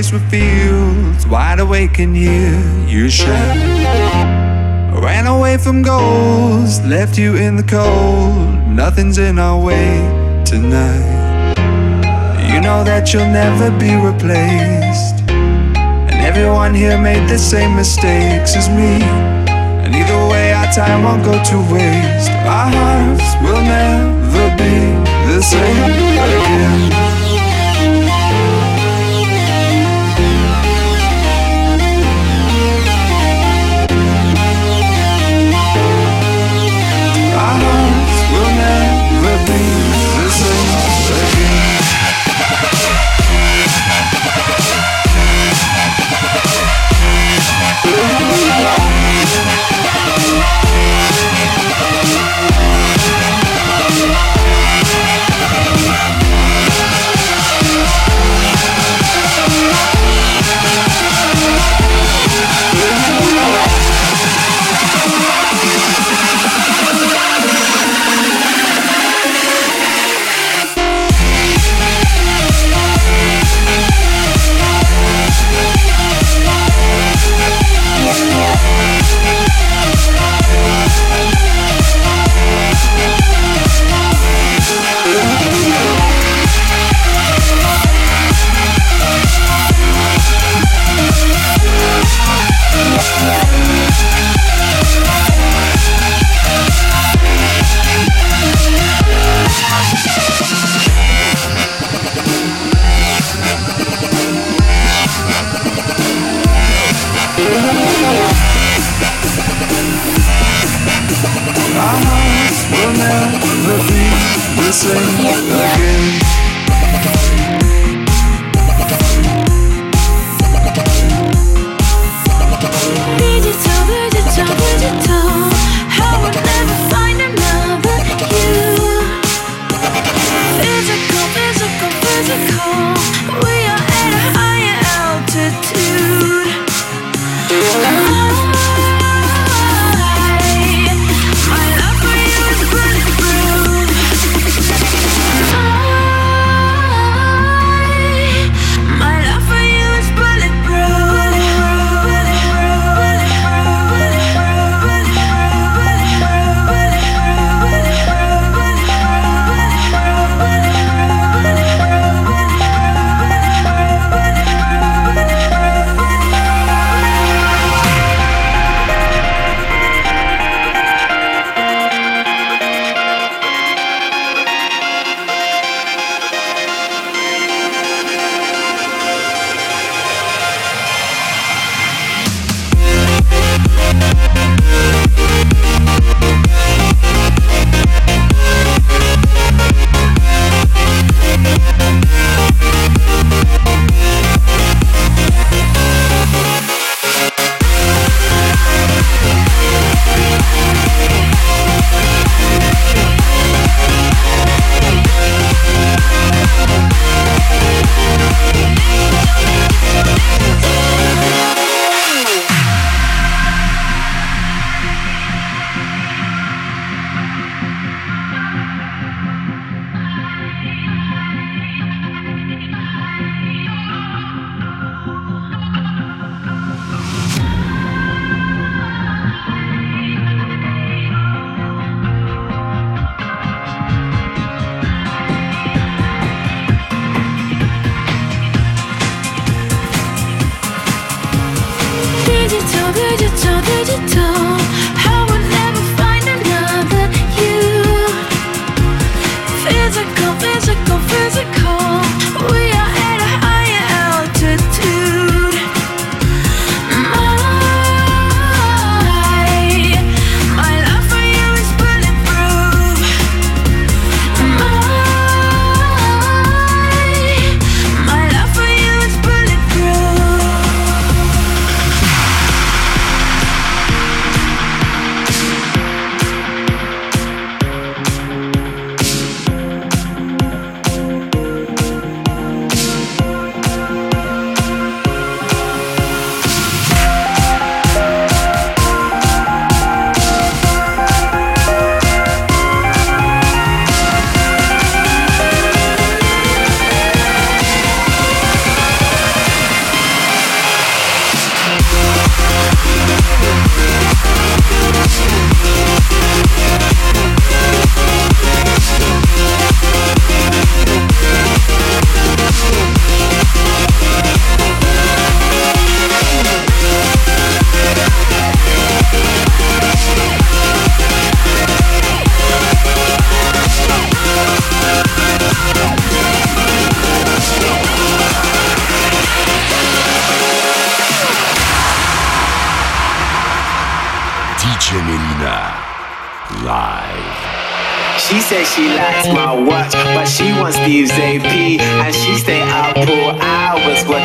With fields. Wide awake and hear you shout. Ran away from goals, left you in the cold. Nothing's in our way tonight. You know that you'll never be replaced. And everyone here made the same mistakes as me. And either way, our time won't go to waste. Our hearts will never be the same again.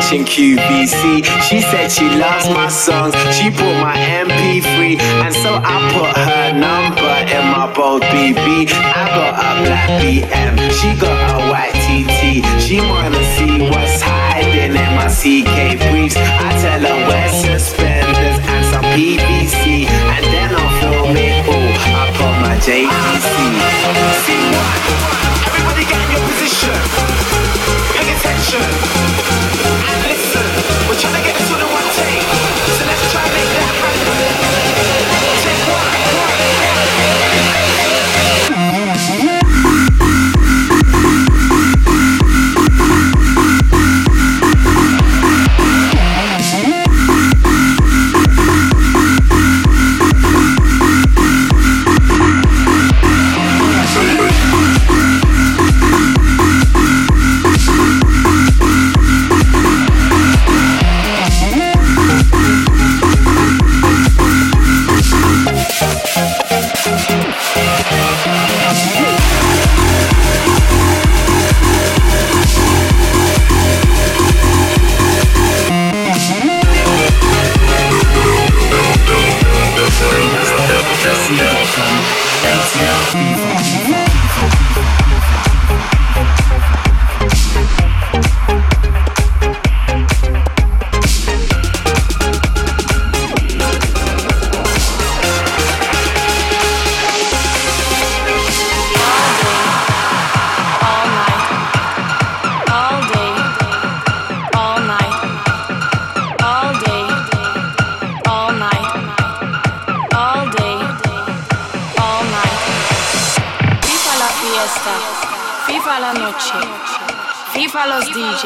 Watching QVC. She said she loves my songs, she bought my MP3. And so I put her number in my bold BB. I got a black BM, she got a white TT. She wanna see what's hiding in my CK briefs. I tell her wear suspenders and some PVC. And then I'll film it all I on my JVC. Everybody get in your position. Pay attention. fiesta, FIFA la noche, FIFA los DJ.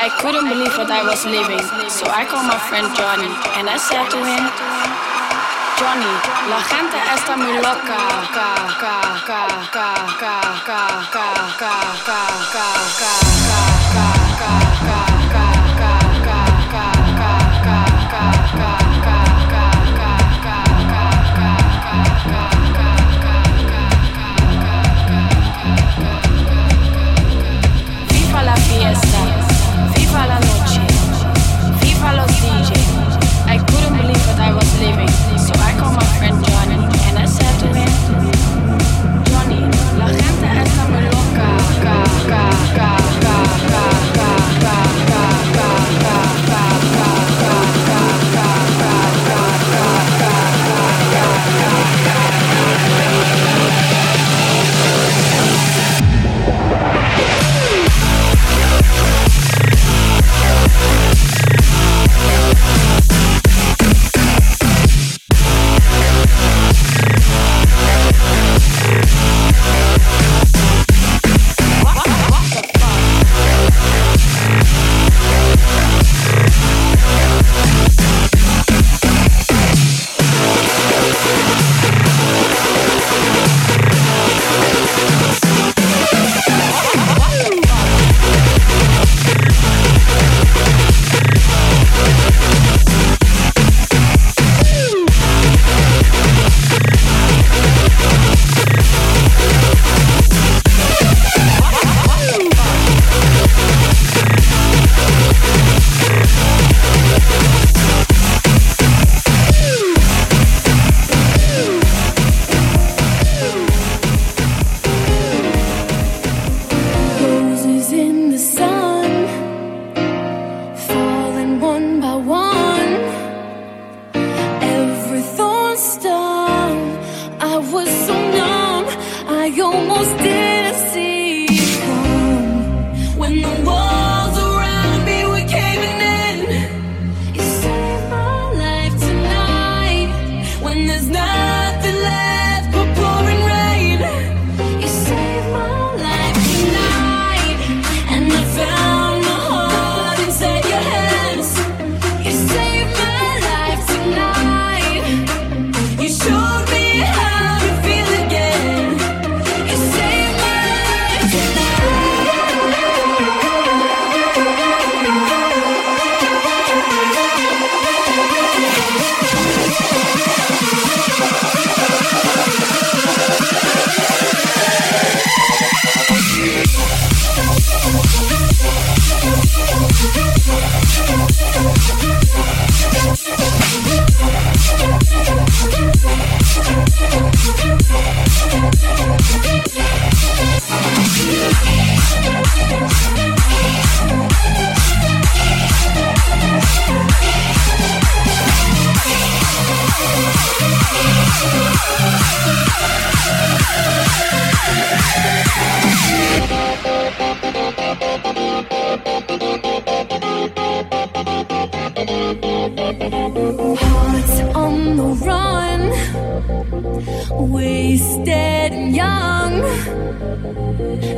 I couldn't believe what I was living, so I called my friend Johnny and I said to him, Johnny, la gente está muy loca.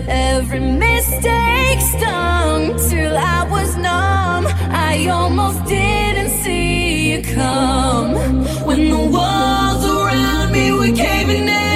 Every mistake stung till I was numb. I almost didn't see you come. When the walls around me were caving in.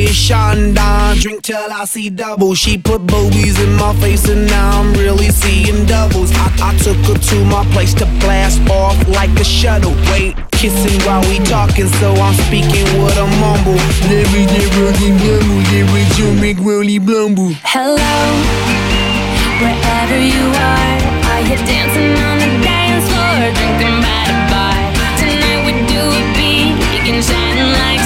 Station down, drink till I see double. She put boobies in my face and now I'm really seeing doubles. I, I took her to my place to blast off like a shuttle. Wait, kissing while we talking, so I'm speaking with a mumble. Hello, wherever you are, are you dancing on the dance floor, drinking by the bar? Tonight we do a beat, you can shine like.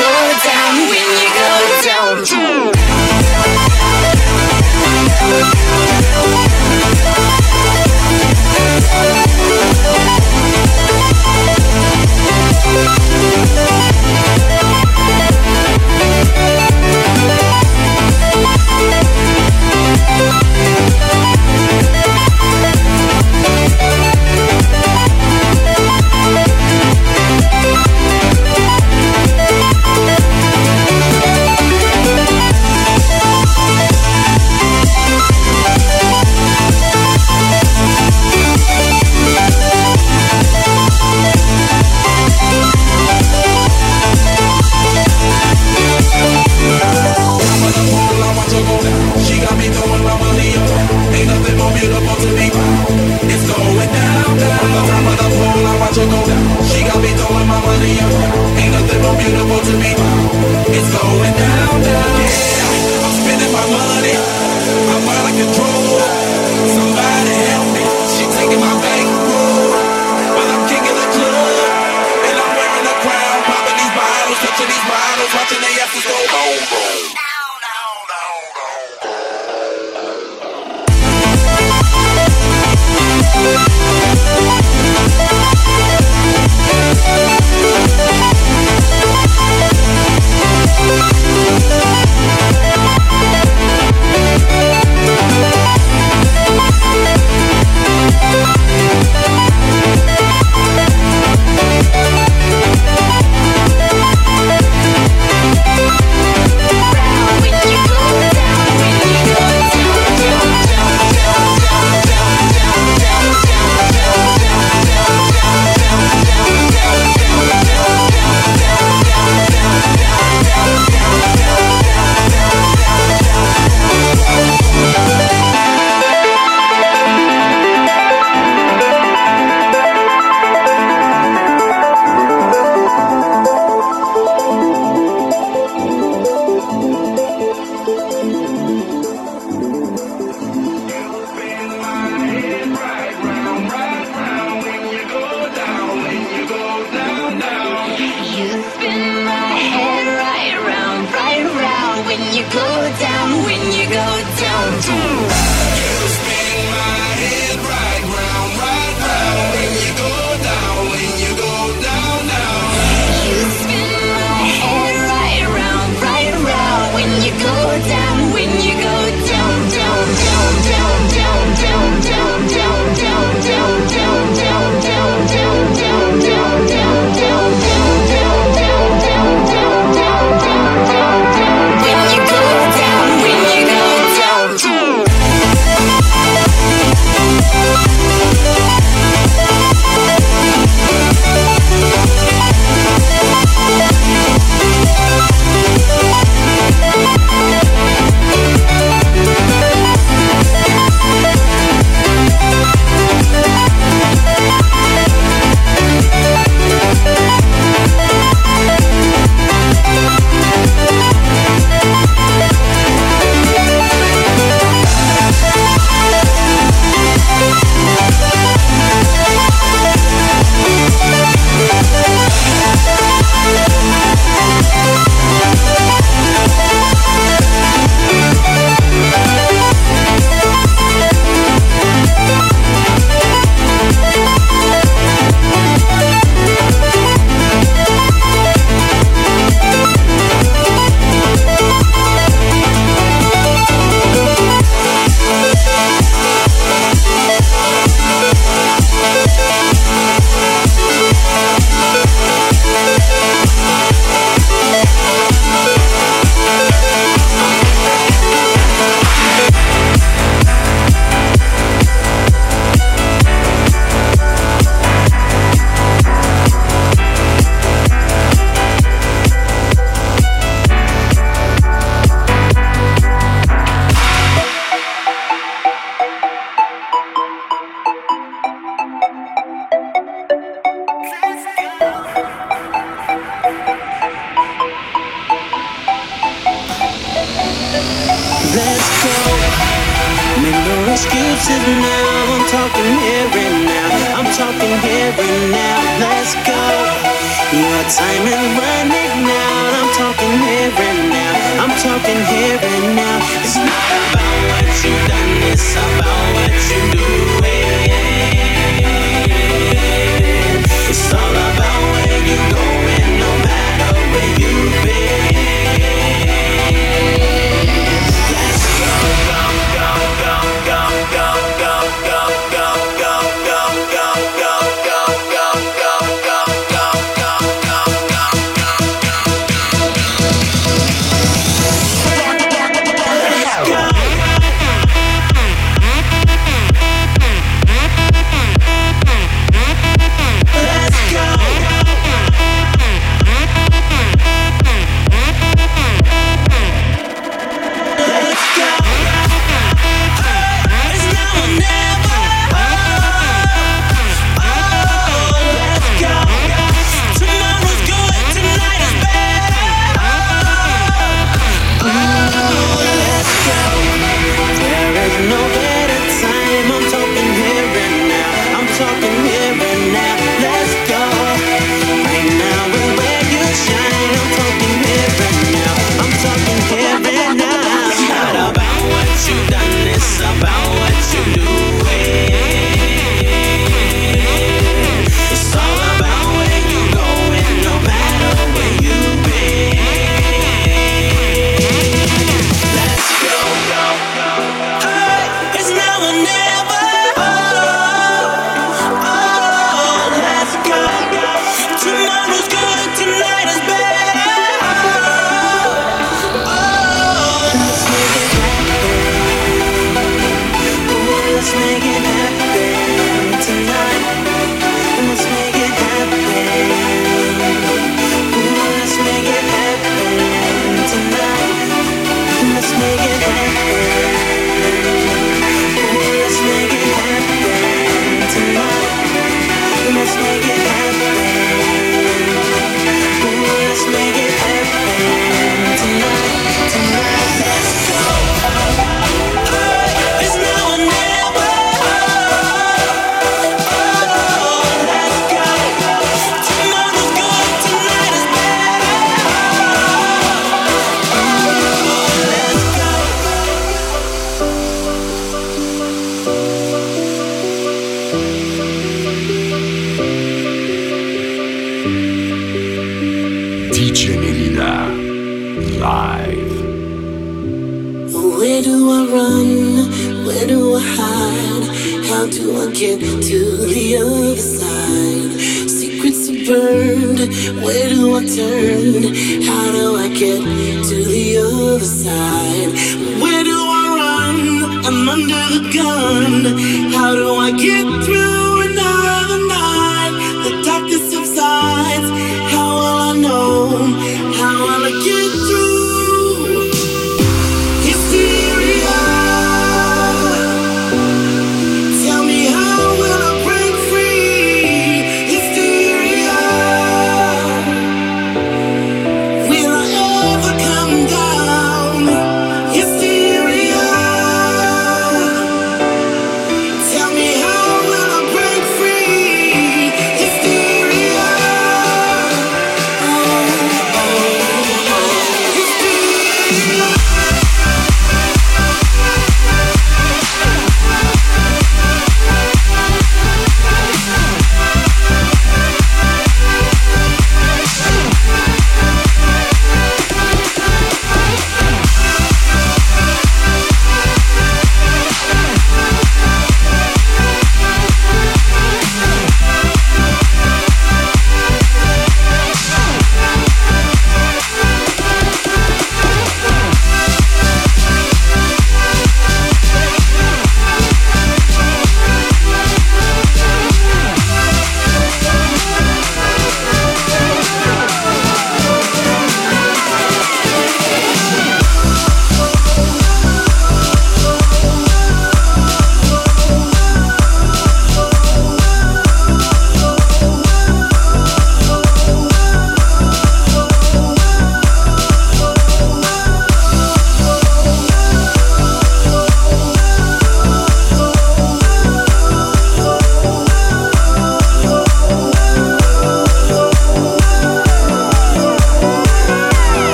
go down when you go down.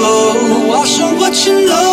Night to